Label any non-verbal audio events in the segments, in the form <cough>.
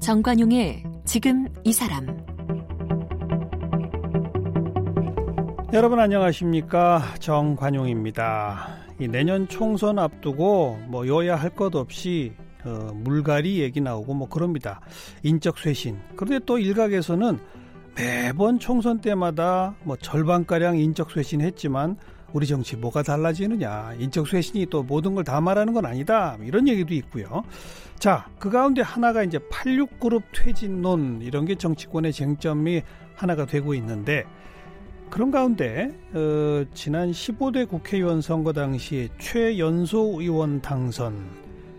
정관용의 지금 이 사람 여러분 안녕하십니까 정관용입니다. 이 내년 총선 앞두고 뭐 여야 할 것 없이 어, 물갈이 얘기 나오고 뭐 그럽니다. 인적 쇄신. 그런데 또 일각에서는 매번 총선 때마다 뭐 절반가량 인적 쇄신했지만 우리 정치 뭐가 달라지느냐. 인적 쇄신이 또 모든 걸 다 말하는 건 아니다. 이런 얘기도 있고요. 자, 그 가운데 하나가 이제 86그룹 퇴진론 이런 게 정치권의 쟁점이 하나가 되고 있는데 그런 가운데 어, 지난 15대 국회의원 선거 당시에 최연소 의원 당선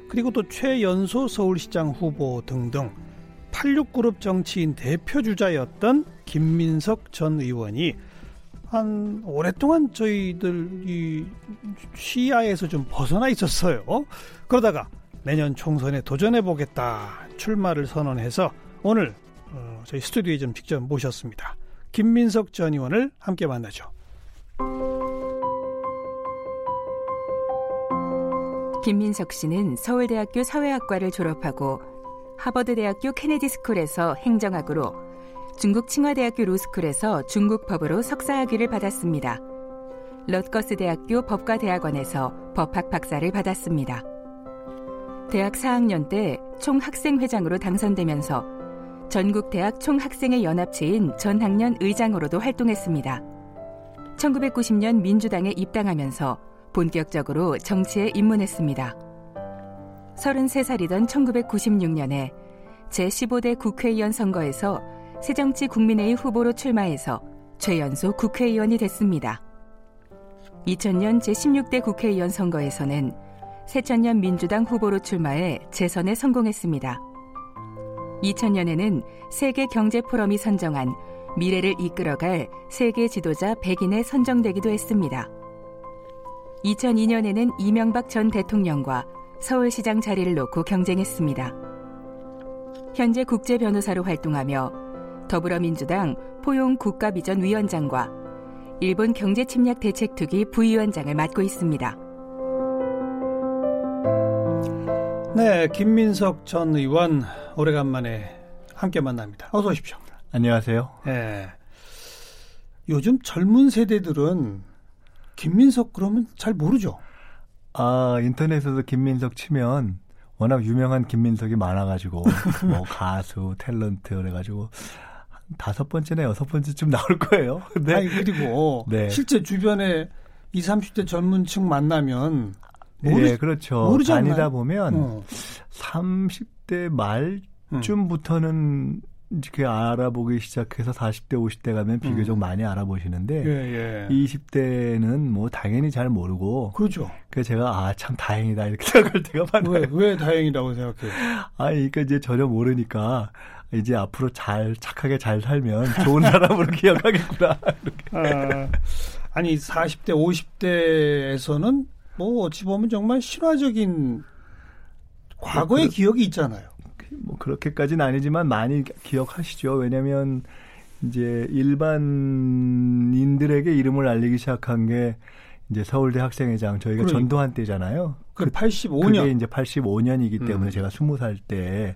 그리고 또 최연소 서울시장 후보 등등 86그룹 정치인 대표 주자였던 김민석 전 의원이 한 오랫동안 저희들 이 시야에서 좀 벗어나 있었어요. 그러다가 내년 총선에 도전해 보겠다 출마를 선언해서 오늘 어, 저희 스튜디오에 좀 직접 모셨습니다. 김민석 전 의원을 함께 만나죠. 김민석 씨는 서울대학교 사회학과를 졸업하고 하버드대학교 케네디 스쿨에서 행정학으로 중국 칭화대학교 로스쿨에서 중국법으로 석사학위를 받았습니다. 럿거스 대학교 법과대학원에서 법학 박사를 받았습니다. 대학 4학년 때 총학생회장으로 당선되면서 전국대학 총학생회 연합체인 전학년 의장으로도 활동했습니다. 1990년 민주당에 입당하면서 본격적으로 정치에 입문했습니다. 33살이던 1996년에 제15대 국회의원 선거에서 새정치 국민회의 후보로 출마해서 최연소 국회의원이 됐습니다. 2000년 제16대 국회의원 선거에서는 새천년 민주당 후보로 출마해 재선에 성공했습니다. 2000년에는 세계 경제 포럼이 선정한 미래를 이끌어갈 세계 지도자 100인에 선정되기도 했습니다. 2002년에는 이명박 전 대통령과 서울시장 자리를 놓고 경쟁했습니다. 현재 국제 변호사로 활동하며 더불어민주당 포용 국가비전 위원장과 일본 경제 침략 대책 특위 부위원장을 맡고 있습니다. 네, 김민석 전 의원 오래간만에 함께 만납니다. 어서 오십시오. 안녕하세요. 네. 요즘 젊은 세대들은 김민석 그러면 잘 모르죠. 아 인터넷에서 김민석 치면 워낙 유명한 김민석이 많아가지고 <laughs> 뭐 가수, 탤런트 그래가지고 다섯 번째나 여섯 번째쯤 나올 거예요. 근데 <laughs> 아니, 그리고 네. 실제 주변에 20, 30대 젊은층 만나면 모르, 예, 그렇죠. 모르지 다니다 보면 어. 30대 말쯤부터는 음. 이렇게 알아보기 시작해서 40대, 50대 가면 비교적 음. 많이 알아보시는데 예, 예. 20대는 뭐 당연히 잘 모르고 그렇죠. 그래서 제가 아 참 다행이다 이렇게 <laughs> 생각할 때가 많아요. 왜, 왜 다행이라고 생각해요? 아, 그러니까 이제 전혀 모르니까 이제 앞으로 잘 착하게 잘 살면 좋은 <laughs> 사람으로 기억하겠구나. 아, 아니 40대, 50대에서는 뭐 어찌 보면 정말 신화적인 과거의 뭐, 기억이 있잖아요. 뭐 그렇게까지는 아니지만 많이 기억하시죠. 왜냐하면 이제 일반인들에게 이름을 알리기 시작한 게 이제 서울대 학생회장 저희가 그러니까. 전두환 때잖아요. 그 85년. 그게 이제 85년이기 때문에 음. 제가 20살 때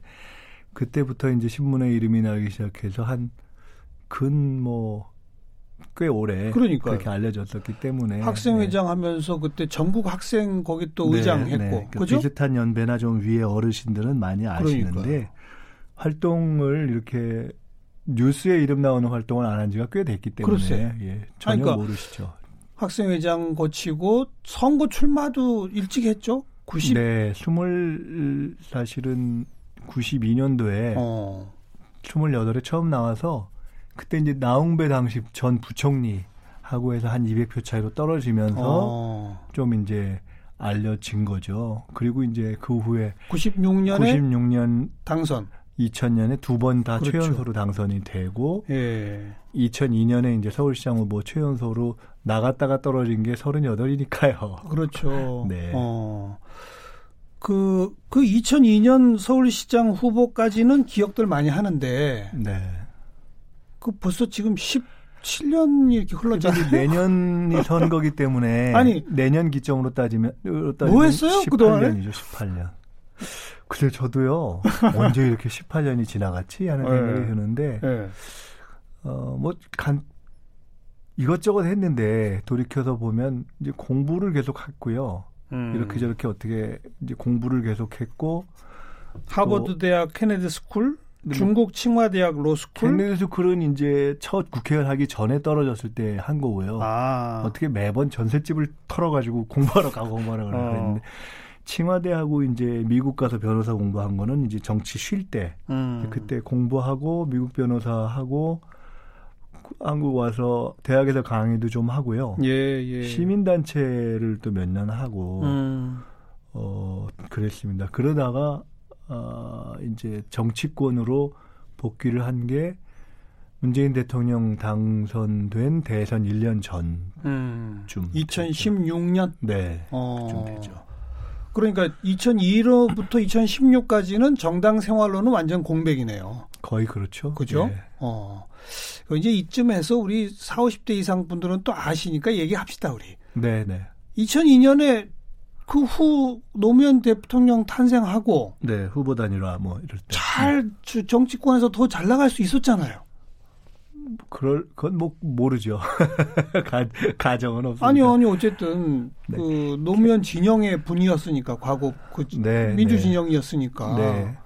그때부터 이제 신문에 이름이 나기 시작해서 한 근 뭐 꽤 오래 그러니까 그렇게 알려졌었기 때문에 학생회장 네. 하면서 그때 전국 학생 거기 또 네, 의장했고 네. 그 비슷한 연배나 좀 위에 어르신들은 많이 아시는데 그러니까요. 활동을 이렇게 뉴스에 이름 나오는 활동을 안 한 지가 꽤 됐기 때문에 예, 전혀 그러니까 모르시죠. 학생회장 거치고 선거 출마도 일찍 했죠? 90. 네, 20 사실은 92년도에 어. 28에 처음 나와서 그때 이제 나홍배 당시 전 부총리 하고 해서 한 200표 차이로 떨어지면서 어. 좀 이제 알려진 거죠. 그리고 이제 그 후에 96년에 96년 당선 2000년에 두 번다 그렇죠. 최연소로 당선이 되고 예. 2002년에 이제 서울시장 후보 최연소로 나갔다가 떨어진 게 38이니까요. 그렇죠. <laughs> 네. 어. 그, 그 2002년 서울시장 후보까지는 기억들 많이 하는데. 네. 그 벌써 지금 10, 7년이 이렇게 흘렀잖아요. 내년이 선거기 때문에 <laughs> 아니 내년 기점으로 따지면, 따지면 뭐 했어요 18년이죠. 18년. 근데 저도요 언제 이렇게 18년이 지나갔지 하는 네. 생각이 드는데 네. 어뭐 간 이것저것 했는데 돌이켜서 보면 이제 공부를 계속 했고요. 음. 이렇게 저렇게 어떻게 이제 공부를 계속했고 하버드 대학 케네디 스쿨 뭐 중국 칭화대학 로스쿨 케네디 스쿨은 이제 첫 국회의원 하기 전에 떨어졌을 때 한 거고요. 아. 어떻게 매번 전셋집을 털어가지고 <laughs> 공부하러 가고 공부하러 어. 그랬는데 칭화대하고 이제 미국 가서 변호사 공부한 거는 이제 정치 쉴 때 음. 그때 공부하고 미국 변호사 하고 한국 와서 대학에서 강의도 좀 하고요. 예, 예. 시민단체를 또 몇 년 하고, 음. 어, 그랬습니다. 그러다가, 어, 이제 정치권으로 복귀를 한게 문재인 대통령 당선된 대선 1년 전쯤. 음. 2016년? 네. 어. 좀 되죠. 그러니까 2002로부터 2016까지는 정당 생활로는 완전 공백이네요. 거의 그렇죠. 그죠? 네. 어. 이제 이쯤에서 우리 4, 50대 이상 분들은 또 아시니까 얘기합시다, 우리. 네, 네. 2002년에 그 후 노무현 대통령 탄생하고 네, 후보 단일화 뭐 이럴 때. 잘 정치권에서 더 잘 나갈 수 있었잖아요. 그럴 그건 뭐 모르죠. <laughs> 가, 가정은 없습니다. 아니요, 아니 어쨌든 네. 그 노무현 진영의 분이었으니까 과거 그 네, 민주 네. 진영이었으니까. 네.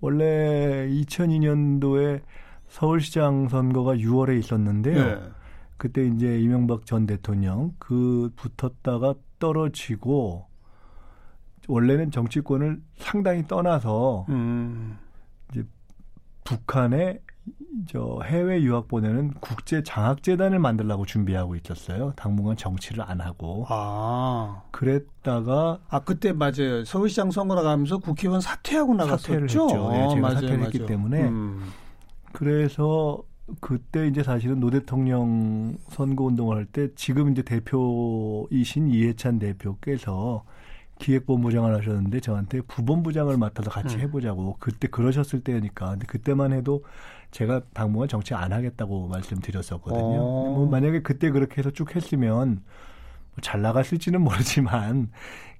원래 2002년도에 서울시장 선거가 6월에 있었는데요. 네. 그때 이제 이명박 전 대통령 그 붙었다가 떨어지고 원래는 정치권을 상당히 떠나서 음. 이제 북한에 저 해외 유학 보내는 국제 장학 재단을 만들라고 준비하고 있었어요. 당분간 정치를 안 하고. 아. 그랬다가 아 그때 맞아요. 서울시장 선거 나가면서 국회의원 사퇴하고 나갔었죠. 사퇴를 했죠. 예, 제가 맞아요, 사퇴를 했기 맞아요. 때문에 음. 그래서 그때 이제 사실은 노 대통령 선거 운동을 할 때 지금 이제 대표이신 이해찬 대표께서 기획본부장을 하셨는데 저한테 부본부장을 맡아서 같이 음. 해보자고 그때 그러셨을 때니까 근데 그때만 해도 제가 당분간 정치 안 하겠다고 말씀드렸었거든요. 어. 뭐 만약에 그때 그렇게 해서 쭉 했으면 뭐잘 나갔을지는 <laughs> 모르지만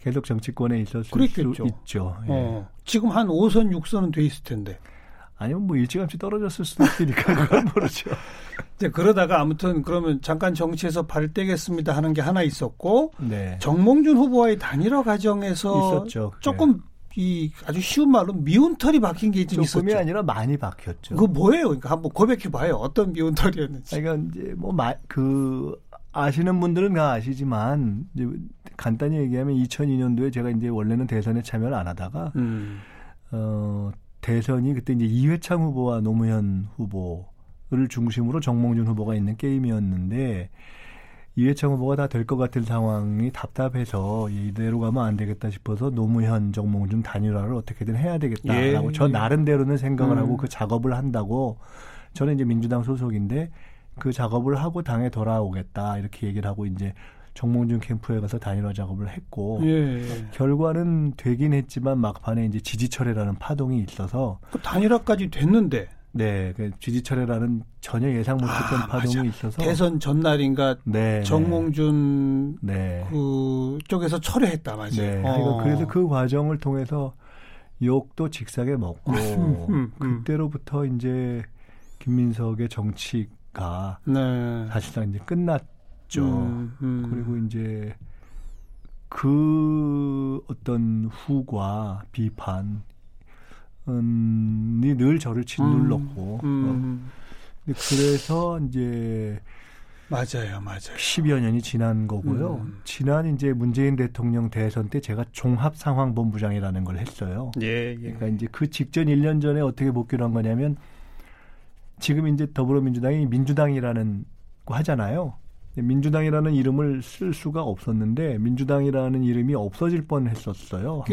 계속 정치권에 있었을 그랬겠죠. 수 있죠. 예. 어. 지금 한 5선 6선은 돼 있을 텐데. 아니면 뭐 일찌감치 떨어졌을 수도 있으니까 <laughs> 그건 모르죠. 이제 그러다가 아무튼 그러면 잠깐 정치에서 발대겠습니다 하는 게 하나 있었고 네. 정몽준 후보와의 단일화 과정에서 있었죠, 조금 이 아주 쉬운 말로 미운 털이 박힌 게좀 있었죠. 아니라 많이 박혔죠. 그 뭐예요? 그러니까 한번 고백해 봐요. 어떤 미운 털이었는지. 그러니까 이제 뭐그 아시는 분들은 다 아시지만 이제 간단히 얘기하면 2002년도에 제가 이제 원래는 대선에 참여를 안 하다가 음. 어 대선이 그때 이제 이회창 후보와 노무현 후보를 중심으로 정몽준 후보가 있는 게임이었는데 이회창 후보가 다 될 것 같은 상황이 답답해서 이대로 가면 안 되겠다 싶어서 노무현 정몽준 단일화를 어떻게든 해야 되겠다라고 예, 저 나름대로는 생각을 음. 하고 그 작업을 한다고 저는 이제 민주당 소속인데 그 작업을 하고 당에 돌아오겠다 이렇게 얘기를 하고 이제 정몽준 캠프에 가서 단일화 작업을 했고 예. 결과는 되긴 했지만 막판에 이제 지지철회라는 파동이 있어서 그 단일화까지 됐는데 네, 그 지지철회라는 전혀 예상 못했던 아, 파동이 맞아. 있어서 대선 전날인가 네, 네. 정몽준 네. 그 쪽에서 철회했다 맞아요. 네, 어. 그래서 그 과정을 통해서 욕도 직사게 먹고 음, 음, 음. 그때로부터 이제 김민석의 정치가 네. 사실상 이제 끝났. 있죠. 음, 음. 그리고 이제 그 어떤 후과 비판이 늘 저를 짓눌렀고 음, 어. 그래서 이제 맞아요, 맞아요. 10여 년이 지난 거고요. 음. 지난 이제 문재인 대통령 대선 때 제가 종합상황본부장이라는 걸 했어요. 예, 예. 그러니까 이제 그 직전 1년 전에 어떻게 복귀를 한 거냐면 지금 이제 더불어민주당이 민주당이라는 거 하잖아요. 민주당이라는 이름을 쓸 수가 없었는데 민주당이라는 이름이 없어질 뻔했었어요.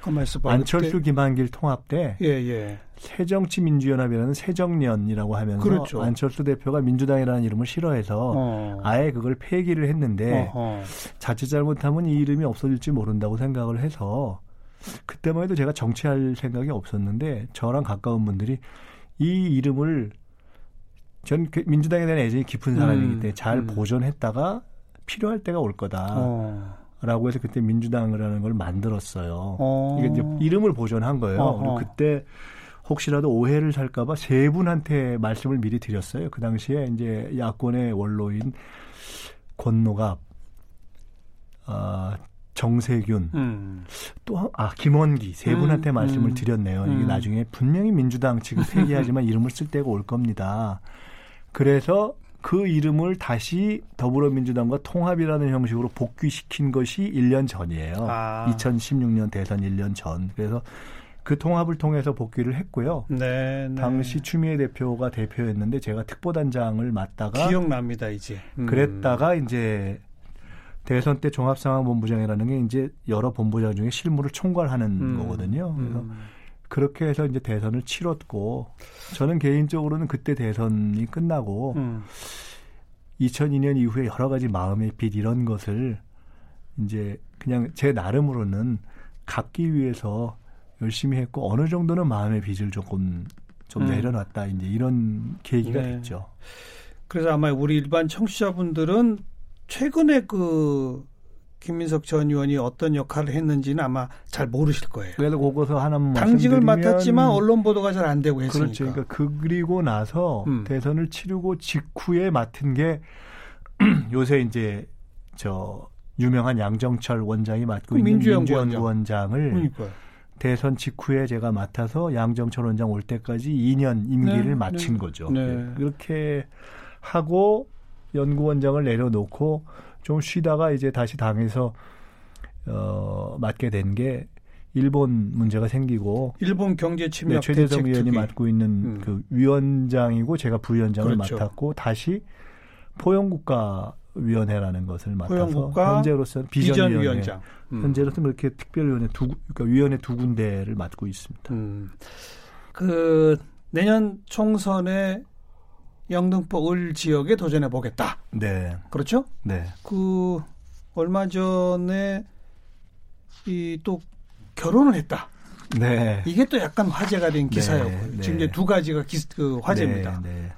한번 안철수 김한길 통합 때 예, 예. 새정치민주연합이라는 새정년이라고 하면서 그렇죠. 안철수 대표가 민주당이라는 이름을 싫어해서 어. 아예 그걸 폐기를 했는데 어허. 자칫 잘못하면 이 이름이 없어질지 모른다고 생각을 해서 그때만 해도 제가 정치할 생각이 없었는데 저랑 가까운 분들이 이 이름을 전그 민주당에 대한 애정이 깊은 사람이기 음, 때문에 잘 음. 보존했다가 필요할 때가 올 거다. 어. 라고 해서 그때 민주당이라는 걸 만들었어요. 어. 이게 이제 이름을 보존한 거예요. 어, 그리고 어. 그때 혹시라도 오해를 살까봐 세 분한테 말씀을 미리 드렸어요. 그 당시에 이제 야권의 원로인 권노갑, 아, 정세균, 음. 또, 아, 김원기 세 음, 분한테 음, 말씀을 드렸네요. 이게 음. 나중에 분명히 민주당 지금 폐기하지만 <laughs> 이름을 쓸 때가 올 겁니다. 그래서 그 이름을 다시 더불어민주당과 통합이라는 형식으로 복귀시킨 것이 1년 전이에요. 아. 2016년 대선 1년 전. 그래서 그 통합을 통해서 복귀를 했고요. 네, 네. 당시 추미애 대표가 대표였는데 제가 특보단장을 맡다가 기억납니다, 이제. 음. 그랬다가 이제 대선 때 종합상황본부장이라는 게 이제 여러 본부장 중에 실무를 총괄하는 음. 거거든요. 그래서 음. 그렇게 해서 이제 대선을 치렀고 저는 개인적으로는 그때 대선이 끝나고 음. 2002년 이후에 여러 가지 마음의 빛 이런 것을 이제 그냥 제 나름으로는 갚기 위해서 열심히 했고 어느 정도는 마음의 빚을 조금 좀 음. 내려놨다 이제 이런 계기가 네. 됐죠. 그래서 아마 우리 일반 청취자분들은 최근에 그 김민석 전 의원이 어떤 역할을 했는지는 아마 잘 모르실 거예요. 그래서 그거서 하나만 당직을 맡았지만 언론 보도가 잘 안 되고 했으니까. 그렇죠. 그러니까 그리고 나서 음. 대선을 치르고 직후에 맡은 게 <clears throat> 요새 이제 저 유명한 양정철 원장이 맡고 그 있는 민주연구원장을 민주연구 대선 직후에 제가 맡아서 양정철 원장 올 때까지 2년 임기를 네, 마친 네, 거죠. 네. 그렇게 하고 연구원장을 내려놓고 좀 쉬다가 이제 다시 당에서 어 맡게 된 게 일본 문제가 생기고 일본 경제 침략 네, 최재성 위원이 맡고 있는 음. 그 위원장이고 제가 부위원장을 그렇죠. 맡았고 다시 포용국가 위원회라는 것을 맡아서 현재로서는 비전 위원회 비전 음. 현재로서는 그렇게 특별위원회 두 그러니까 위원회 두 군데를 맡고 있습니다. 음. 그 내년 총선에 영등포 을 지역에 도전해 보겠다. 네. 그렇죠? 네. 그 얼마 전에 이 또 결혼을 했다. 네. 이게 또 약간 화제가 된 기사였고 네, 네. 지금 이제 두 가지가 기, 그 화제입니다. 네, 네.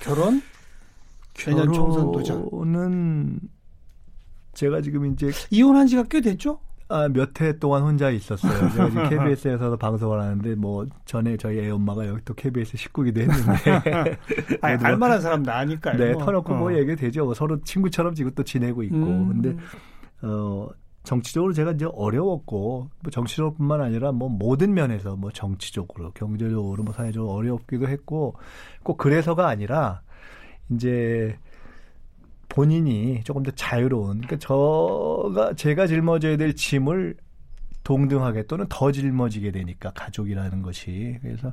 결혼, 내년 총선 도전 은 제가 지금 이제 이혼한 지가 꽤 됐죠? 아, 몇 해 동안 혼자 있었어요. 제가 지금 <laughs> KBS에서도 방송을 하는데 뭐 전에 저희 애 엄마가 여기 또 KBS 식구기도 했는데 <laughs> 아니, 뭐 알만한 사람 나니까요. 네, 터놓고 뭐 어. 뭐 얘기 되죠. 뭐 서로 친구처럼 지금 또 지내고 있고. 음. 근데 어 정치적으로 제가 이제 어려웠고 뭐 정치적으로뿐만 아니라 뭐 모든 면에서 뭐 정치적으로 경제적으로 뭐 사회적으로 어렵기도 했고 꼭 그래서가 아니라 이제 본인이 조금 더 자유로운 그러니까 저가 제가 짊어져야 될 짐을 동등하게 또는 더 짊어지게 되니까 가족이라는 것이 그래서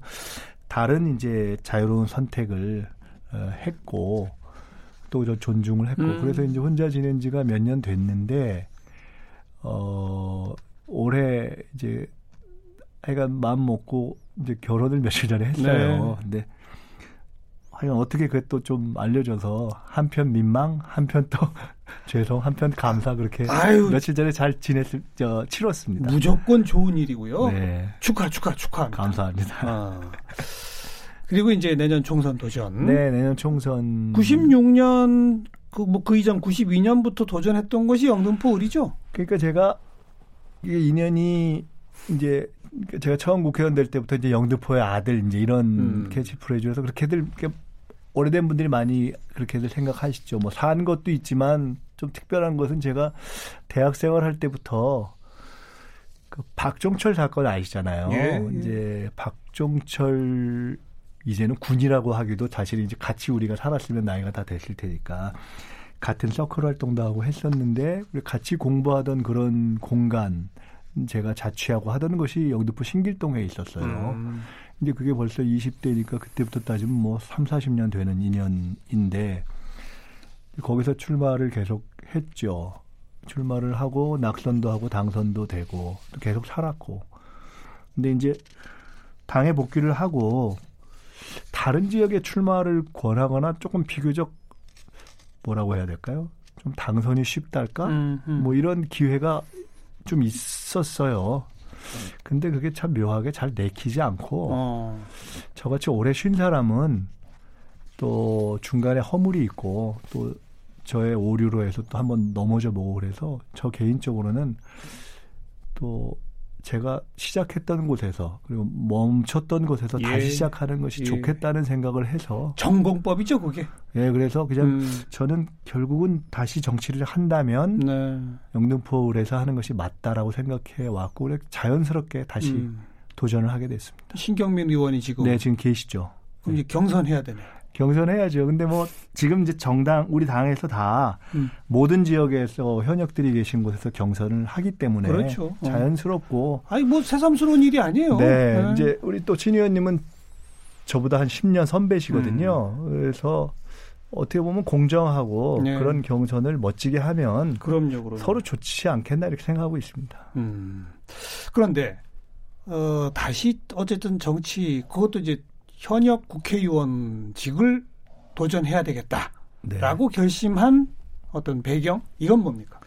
다른 이제 자유로운 선택을 어, 했고 또 저 존중을 했고 음. 그래서 이제 혼자 지낸 지가 몇 년 됐는데 어 올해 이제 애가 마음 먹고 이제 결혼을 며칠 전에 했어요. 네. 근데 하여 어떻게 그것도 좀 알려줘서 한편 민망, 한편 또 <laughs> 죄송, 한편 감사 그렇게 아유, 며칠 전에 잘 지냈을 저 치렀습니다. 무조건 좋은 일이고요. 네. 축하, 축하, 축하. 감사합니다. 아. 그리고 이제 내년 총선 도전. 네, 내년 총선. 96년 그 뭐그 그 이전 92년부터 도전했던 것이 영등포 을이죠. 그러니까 제가 이게 인연이 이제 제가 처음 국회의원 될 때부터 이제 영등포의 아들 이제 이런 음. 캐치프레이즈에서 그렇게들 오래된 분들이 많이 그렇게들 생각하시죠. 뭐 산 것도 있지만 좀 특별한 것은 제가 대학 생활할 때부터 그 박종철 사건 아시잖아요. 예, 예. 이제 박종철 이제는 군이라고 하기도 사실 이제 같이 우리가 살았으면 나이가 다 됐을 테니까 같은 서클 활동도 하고 했었는데 같이 공부하던 그런 공간 제가 자취하고 하던 것이 영등포 신길동에 있었어요. 음. 이제 그게 벌써 20대니까 그때부터 따지면 뭐 3, 40년 되는 인연인데 거기서 출마를 계속 했죠. 출마를 하고 낙선도 하고 당선도 되고 또 계속 살았고. 근데 이제 당에 복귀를 하고 다른 지역에 출마를 권하거나 조금 비교적 뭐라고 해야 될까요? 좀 당선이 쉽달까? 음, 음. 뭐 이런 기회가 좀 있었어요. 근데 그게 참 묘하게 잘 내키지 않고 어. 저같이 오래 쉰 사람은 또 중간에 허물이 있고 또 저의 오류로 해서 또 한번 넘어져 보고 그래서 저 개인적으로는 또 제가 시작했던 곳에서 그리고 멈췄던 곳에서 예. 다시 시작하는 것이 예. 좋겠다는 생각을 해서 전공법이죠 그게. 예, 그래서 그냥 음. 저는 결국은 다시 정치를 한다면 네. 영등포울에서 하는 것이 맞다라고 생각해 왔고 자연스럽게 다시 음. 도전을 하게 됐습니다. 신경민 의원이 지금 네 지금 계시죠. 그럼 이제 경선해야 되네. 경선해야죠. 근데 뭐 지금 이제 정당 우리 당에서 다 음. 모든 지역에서 현역들이 계신 곳에서 경선을 하기 때문에 그렇죠. 어. 자연스럽고 아니 뭐 새삼스러운 일이 아니에요. 네, 네. 이제 우리 또친 의원님은 저보다 한 10년 선배시거든요. 음. 그래서 어떻게 보면 공정하고 네. 그런 경선을 멋지게 하면 그럼요, 그럼요. 서로 좋지 않겠나 이렇게 생각하고 있습니다. 음. 그런데 어, 다시 어쨌든 정치 그것도 이제 현역 국회의원직을 도전해야 되겠다라고 네. 결심한 어떤 배경 이건 뭡니까?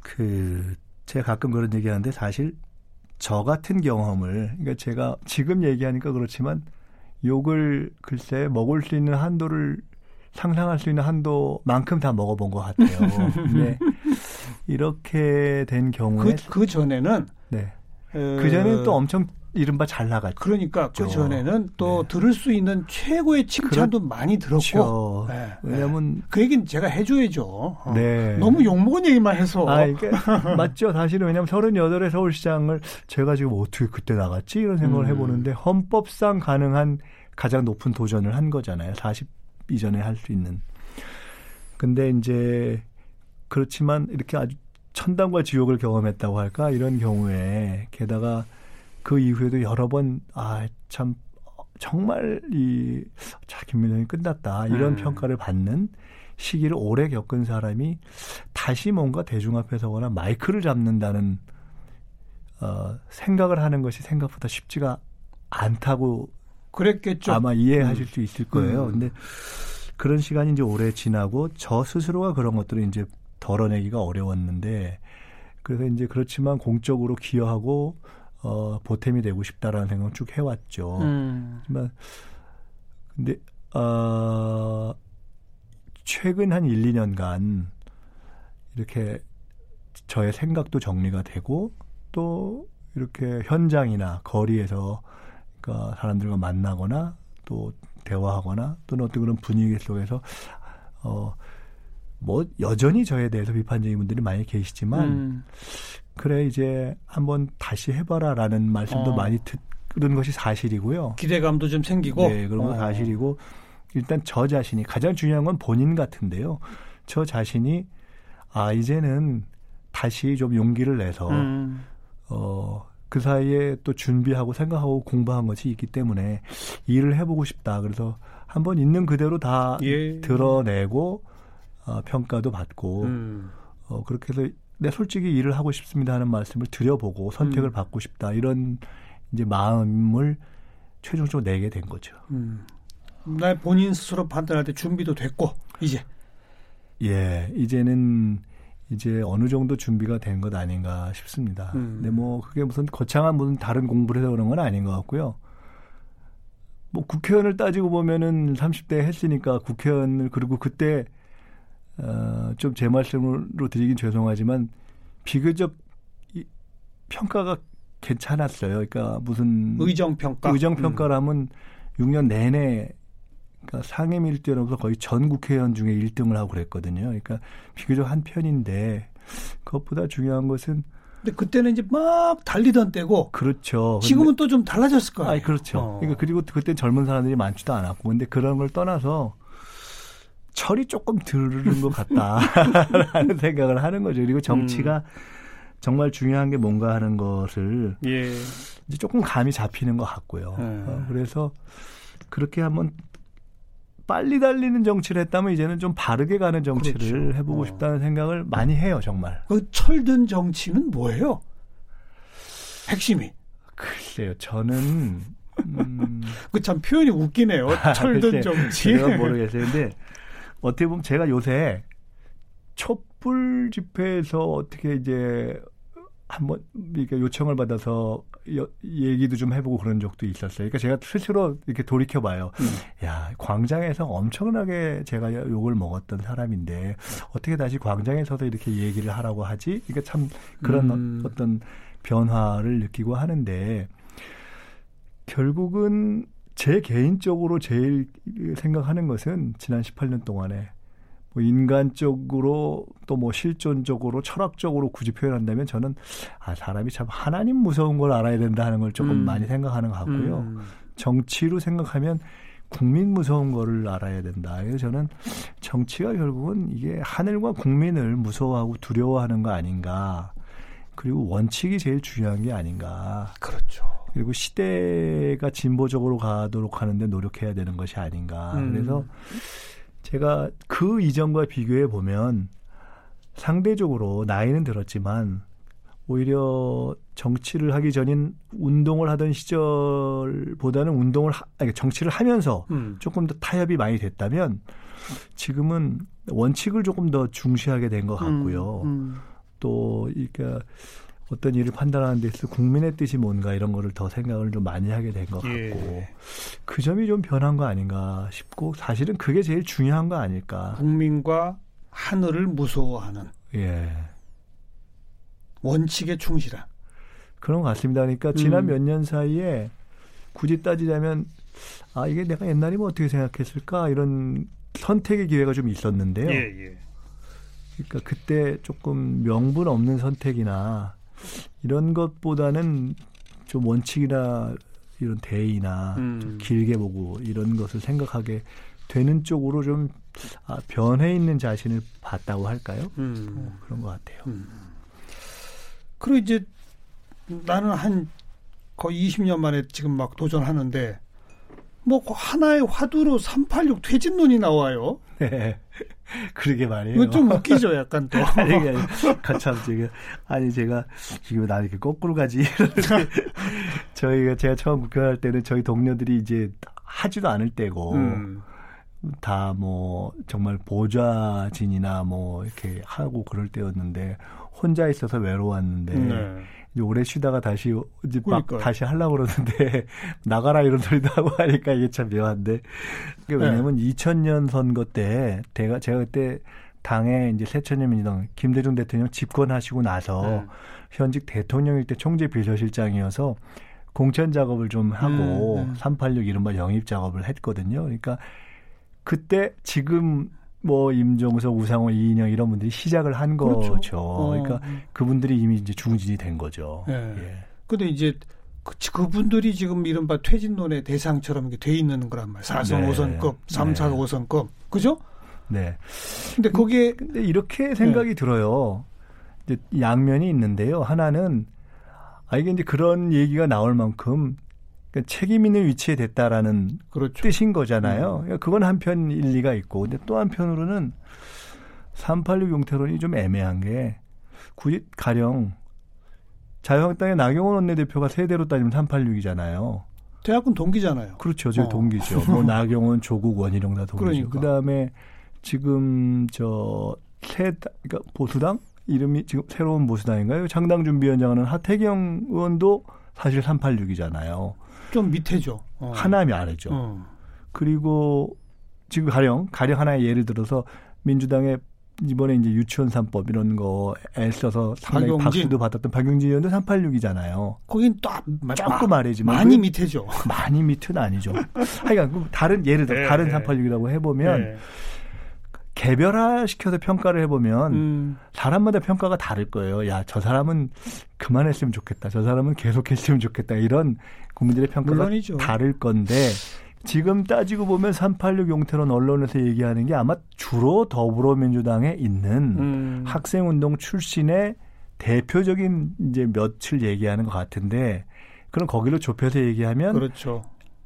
그 제가 가끔 그런 얘기하는데 사실 저 같은 경험을 그러니까 제가 지금 얘기하니까 그렇지만 욕을 글쎄 먹을 수 있는 한도를 상상할 수 있는 한도만큼 다 먹어본 것 같아요. 근데 <laughs> 이렇게 된 경우에 그, 그 전에는 네. 그 전에는 또 엄청 이른바 잘 나갔죠. 그러니까 그 전에는 또 네. 들을 수 있는 최고의 칭찬도 그렇... 많이 들었고. 네. 왜냐하면 네. 그 얘기는 제가 해줘야죠. 어. 네. 너무 욕먹은 얘기만 해서. 아, 그러니까 맞죠. 사실은 왜냐하면 38의 서울시장을 제가 지금 어떻게 그때 나갔지 이런 생각을 음. 해보는데 헌법상 가능한 가장 높은 도전을 한 거잖아요. 40 이전에 할 수 있는. 근데 이제 그렇지만 이렇게 아주 천당과 지옥을 경험했다고 할까 이런 경우에 게다가 그 이후에도 여러 번, 아, 참, 정말 이, 자, 김민영이 끝났다. 이런 음. 평가를 받는 시기를 오래 겪은 사람이 다시 뭔가 대중 앞에 서거나 마이크를 잡는다는, 어, 생각을 하는 것이 생각보다 쉽지가 않다고. 그랬겠죠. 아마 이해하실 음. 수 있을 거예요. 음. 근데 그런 시간이 이제 오래 지나고 저 스스로가 그런 것들을 이제 덜어내기가 어려웠는데 그래서 이제 그렇지만 공적으로 기여하고 어, 보탬이 되고 싶다라는 생각을 쭉 해왔죠. 음. 하지만 근데 어, 최근 한 1, 2년간 이렇게 저의 생각도 정리가 되고 또 이렇게 현장이나 거리에서 그러니까 사람들과 만나거나 또 대화하거나 또는 어떤 그런 분위기 속에서 어, 뭐 여전히 저에 대해서 비판적인 분들이 많이 계시지만 음. 그래 이제 한번 다시 해봐라라는 말씀도 어. 많이 듣는 것이 사실이고요. 기대감도 좀 생기고. 네, 그런 건 어. 사실이고 일단 저 자신이 가장 중요한 건 본인 같은데요. 저 자신이 아 이제는 다시 좀 용기를 내서 음. 어그 사이에 또 준비하고 생각하고 공부한 것이 있기 때문에 일을 해보고 싶다. 그래서 한번 있는 그대로 다 예. 드러내고 어, 평가도 받고 음. 어, 그렇게 해서 내 솔직히 일을 하고 싶습니다 하는 말씀을 드려보고 선택을 음. 받고 싶다 이런 이제 마음을 최종적으로 내게 된 거죠. 음. 나 본인 스스로 판단할 때 준비도 됐고 이제 예 이제는 이제 어느 정도 준비가 된 것 아닌가 싶습니다. 음. 근데 뭐 그게 무슨 거창한 무슨 다른 공부를 해서 그런 건 아닌 것 같고요. 뭐 국회의원을 따지고 보면은 30대 했으니까 국회의원을 그리고 그때 어, 좀 제 말씀으로 드리긴 죄송하지만 비교적 이, 평가가 괜찮았어요. 그러니까 무슨 의정 평가 의정 평가라면 음. 6년 내내 그러니까 상임 1등으로서 거의 전 국회의원 중에 1등을 하고 그랬거든요. 그러니까 비교적 한 편인데 그것보다 중요한 것은 근데 그때는 이제 막 달리던 때고 그렇죠. 지금은 또 좀 달라졌을 거예요. 아, 그렇죠. 어. 그러니까 그리고 그때 젊은 사람들이 많지도 않았고 근데 그런 걸 떠나서 철이 조금 들은 것 같다라는 <laughs> 생각을 하는 거죠. 그리고 정치가 음. 정말 중요한 게 뭔가 하는 것을 예. 이제 조금 감이 잡히는 것 같고요. 예. 어, 그래서 그렇게 한번 빨리 달리는 정치를 했다면 이제는 좀 바르게 가는 정치를 그렇죠. 해보고 어. 싶다는 생각을 많이 해요, 정말. 그 철든 정치는 뭐예요? 핵심이? 글쎄요, 저는 음... <laughs> 그참 표현이 웃기네요. <laughs> 철든 정치. 제가 모르겠어요. 근데 어떻게 보면 제가 요새 촛불 집회에서 어떻게 이제 한번 이렇게 요청을 받아서 여, 얘기도 좀 해보고 그런 적도 있었어요. 그러니까 제가 스스로 이렇게 돌이켜봐요. 음. 야, 광장에서 엄청나게 제가 욕을 먹었던 사람인데 어떻게 다시 광장에서도 이렇게 얘기를 하라고 하지? 그러니까 참 그런 음. 어떤 변화를 느끼고 하는데 결국은 제 개인적으로 제일 생각하는 것은 지난 18년 동안에 뭐 인간적으로 또 뭐 실존적으로 철학적으로 굳이 표현한다면 저는 아 사람이 참 하나님 무서운 걸 알아야 된다 하는 걸 조금 음. 많이 생각하는 것 같고요. 음. 정치로 생각하면 국민 무서운 거를 알아야 된다. 그래서 저는 정치가 결국은 이게 하늘과 국민을 무서워하고 두려워하는 거 아닌가. 그리고 원칙이 제일 중요한 게 아닌가. 그렇죠. 그리고 시대가 진보적으로 가도록 하는데 노력해야 되는 것이 아닌가. 음. 그래서 제가 그 이전과 비교해 보면 상대적으로 나이는 들었지만 오히려 정치를 하기 전인 운동을 하던 시절보다는 운동을 하, 아니, 정치를 하면서 음. 조금 더 타협이 많이 됐다면 지금은 원칙을 조금 더 중시하게 된 것 같고요. 음, 음. 또 그러니까 어떤 일을 판단하는 데 있어서 국민의 뜻이 뭔가 이런 거를 더 생각을 좀 많이 하게 된것 예. 같고 예. 그 점이 좀 변한 거 아닌가 싶고 사실은 그게 제일 중요한 거 아닐까. 국민과 하늘을 무서워하는 예. 원칙에 충실한 그런 것 같습니다. 그러니까 지난 음. 몇년 사이에 굳이 따지자면 아 이게 내가 옛날이면 어떻게 생각했을까 이런 선택의 기회가 좀 있었는데요. 예, 예. 그러니까 그때 조금 명분 없는 선택이나 이런 것보다는 좀 원칙이나 이런 대의나 음. 좀 길게 보고 이런 것을 생각하게 되는 쪽으로 좀 아, 변해 있는 자신을 봤다고 할까요? 음. 어, 그런 것 같아요. 음. 그리고 이제 나는 한 거의 20년 만에 지금 막 도전하는데 뭐 하나의 화두로 386 퇴진론이 나와요. 네. <laughs> 그러게 말이에요. 좀 웃기죠, 약간 또. <laughs> 아니, 아니, 참, 지금, 아니, 제가, 지금 나 이렇게 거꾸로 가지. <laughs> 저희가, 제가 처음 국회할 때는 저희 동료들이 이제 하지도 않을 때고, 음. 다뭐 정말 보좌진이나 뭐 이렇게 하고 그럴 때였는데, 혼자 있어서 외로웠는데, 네. 이제 오래 쉬다가 다시 이제 막 그러니까요. 다시 하려고 그러는데 <laughs> 나가라 이런 소리도 하고 하니까 이게 참 묘한데 그게 왜냐면 네. 2000년 선거 때 제가 제가 그때 당에 이제 새천년 민주당 김대중 대통령 집권하시고 나서 네. 현직 대통령일 때 총재 비서실장이어서 공천 작업을 좀 하고 음, 음. 386 이른바 영입 작업을 했거든요. 그러니까 그때 지금 뭐 임종석, 우상호, 이인영 이런 분들이 시작을 한 그렇죠. 거죠. 어. 그러니까 그분들이 이미 이제 중진이 된 거죠. 네. 예. 근데 이제 그, 그분들이 지금 이른바 퇴진론의 대상처럼 이게 돼 있는 거란 말이에요. 4선, 네. 5선급, 3, 4, 5선급. 그죠? 네. 근데 거기에 근데 이렇게 생각이 네. 들어요. 이제 양면이 있는데요. 하나는 아 이게 이제 그런 얘기가 나올 만큼 그러니까 책임 있는 위치에 됐다라는 그렇죠. 뜻인 거잖아요. 음. 그러니까 그건 한편 일리가 있고, 근데 또 한편으로는 386 용태론이 좀 애매한 게 굳이 가령 자유한국당의 나경원 원내대표가 세대로 따지면 386이잖아요. 대학은 동기잖아요. 그렇죠. 저 어. 동기죠. <laughs> 뭐 나경원, 조국, 원희룡 다 동기죠. 그러니까. 그다음에 지금 저새 그러니까 보수당 이름이 지금 새로운 보수당인가요? 장당 준비위원장은 하태경 의원도 사실 386이잖아요. 좀 밑에죠. 어. 하나미 아래죠. 어. 그리고 지금 가령 가령 하나의 예를 들어서 민주당의 이번에 이제 유치원 3법 이런 거 애써서 상당히 박용진. 박수도 받았던 박용진 의원도 386이잖아요. 거긴 또 조금 아래지만 많이 밑에죠. 많이 밑은 아니죠. <laughs> 하여간 그 다른 예를 들어 네, 다른 네. 386이라고 해보면 네. 개별화 시켜서 평가를 해보면 음. 사람마다 평가가 다를 거예요. 야, 저 사람은 그만했으면 좋겠다. 저 사람은 계속했으면 좋겠다. 이런 국민들의 평가가 물론이죠. 다를 건데 지금 따지고 보면 386 용태론 언론에서 얘기하는 게 아마 주로 더불어민주당에 있는 음. 학생운동 출신의 대표적인 이제 몇을 얘기하는 것 같은데 그럼 거기로 좁혀서 얘기하면 그렇죠.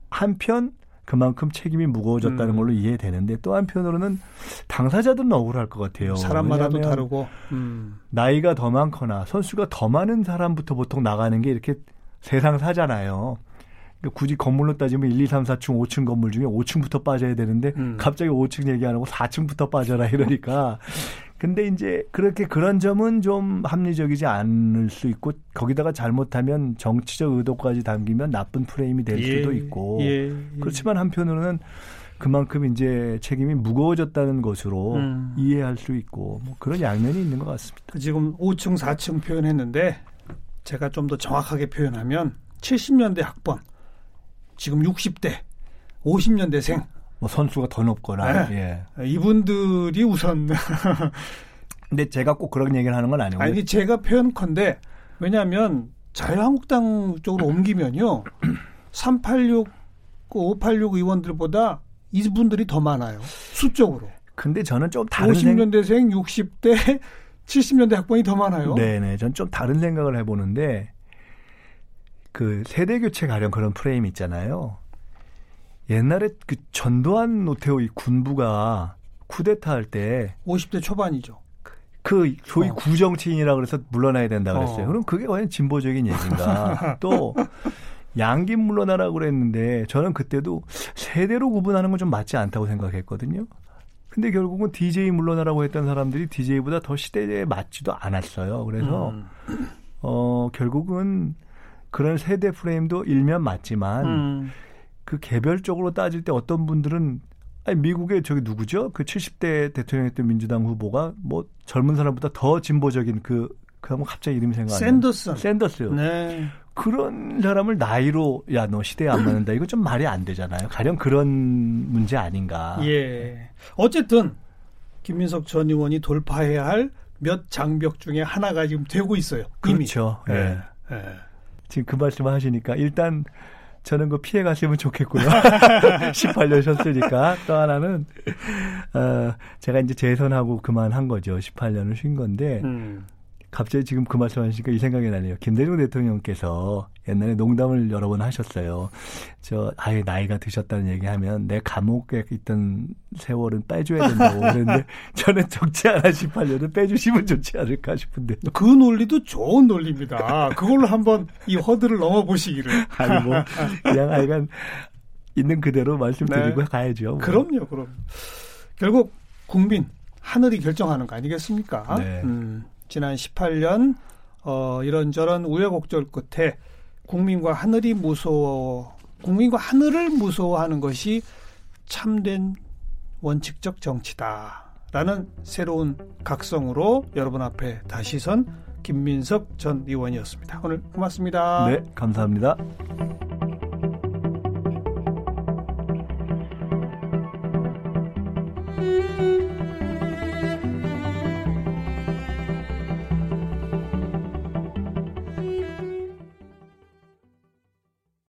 한편 그만큼 책임이 무거워졌다는 음. 걸로 이해되는데 또 한편으로는 당사자들은 억울할 것 같아요. 사람마다도 다르고 음. 나이가 더 많거나 선수가 더 많은 사람부터 보통 나가는 게 이렇게 세상 사잖아요. 그러니까 굳이 건물로 따지면 1, 2, 3, 4층, 5층 건물 중에 5층부터 빠져야 되는데 음. 갑자기 5층 얘기하고 4층부터 빠져라 이러니까 <laughs> 근데 이제 그렇게 그런 점은 좀 합리적이지 않을 수 있고 거기다가 잘못하면 정치적 의도까지 담기면 나쁜 프레임이 될 예, 수도 있고 예, 예. 그렇지만 한편으로는 그만큼 이제 책임이 무거워졌다는 것으로 음. 이해할 수 있고 뭐 그런 양면이 있는 것 같습니다. 그 지금 5층, 4층 표현했는데 제가 좀 더 정확하게 표현하면 70년대 학번, 지금 60대, 50년대생 뭐 선수가 더 높거나 네. 예. 이분들이 우선 <laughs> 근데 제가 꼭 그런 얘기를 하는 건 아니고 아니 제가 표현컨대 왜냐하면 자유한국당 쪽으로 옮기면요 <clears throat> 386, 586 의원들보다 이분들이 더 많아요 수적으로. 근데 저는 좀 다른 50년대생, 생... 60대, 70년대 <laughs> 학번이 더 많아요. 네네, 전 좀 다른 생각을 해보는데 그 세대 교체 가령 그런 프레임 있잖아요. 옛날에 그 전두환 노태우의 군부가 쿠데타 할 때 50대 초반이죠. 그 소위 어. 구정치인이라 그래서 물러나야 된다 그랬어요. 어. 그럼 그게 과연 진보적인 얘기인가? <laughs> 또 양김 물러나라고 그랬는데 저는 그때도 세대로 구분하는 건 좀 맞지 않다고 생각했거든요. 근데 결국은 DJ 물러나라고 했던 사람들이 DJ보다 더 시대에 맞지도 않았어요. 그래서 음. 어 결국은 그런 세대 프레임도 일면 맞지만 음. 그 개별적으로 따질 때 어떤 분들은 아니 미국의 저기 누구죠? 그 70대 대통령이었던 민주당 후보가 뭐 젊은 사람보다 더 진보적인 그 그하면 갑자기 이름이 생각 안 나요. 샌더스. 샌더스. 네. 그런 사람을 나이로 야 너 시대에 안 맞는다. 이거 좀 말이 안 되잖아요. 가령 그런 문제 아닌가. 예. 어쨌든 김민석 전 의원이 돌파해야 할 몇 장벽 중에 하나가 지금 되고 있어요. 그렇죠. 이미. 예. 예. 지금 그 말씀 하시니까 일단 저는 그 피해 갔으면 좋겠고요. <laughs> 18년 쉬었으니까. 또 하나는, 어, 제가 이제 재선하고 그만한 거죠. 18년을 쉰 건데, 음. 갑자기 지금 그 말씀 하시니까 이 생각이 나네요. 김대중 대통령께서 옛날에 농담을 여러 번 하셨어요. 저 아예 나이가 드셨다는 얘기 하면 내 감옥에 있던 세월은 빼줘야 된다고 그랬는데 <laughs> 저는 적지 않아 18년은 빼주시면 좋지 않을까 싶은데. 그 논리도 좋은 논리입니다. 그걸로 한번 이 허들을 넘어보시기를. <laughs> 아니 뭐 그냥 아이간 있는 그대로 말씀드리고 네. 가야죠. 뭐. 그럼요, 그럼. 결국 국민 하늘이 결정하는 거 아니겠습니까? 네. 음. 지난 18년 어, 이런저런 우여곡절 끝에 국민과 하늘이 무서워 국민과 하늘을 무서워하는 것이 참된 원칙적 정치다라는 새로운 각성으로 여러분 앞에 다시 선 김민석 전 의원이었습니다. 오늘 고맙습니다. 네, 감사합니다.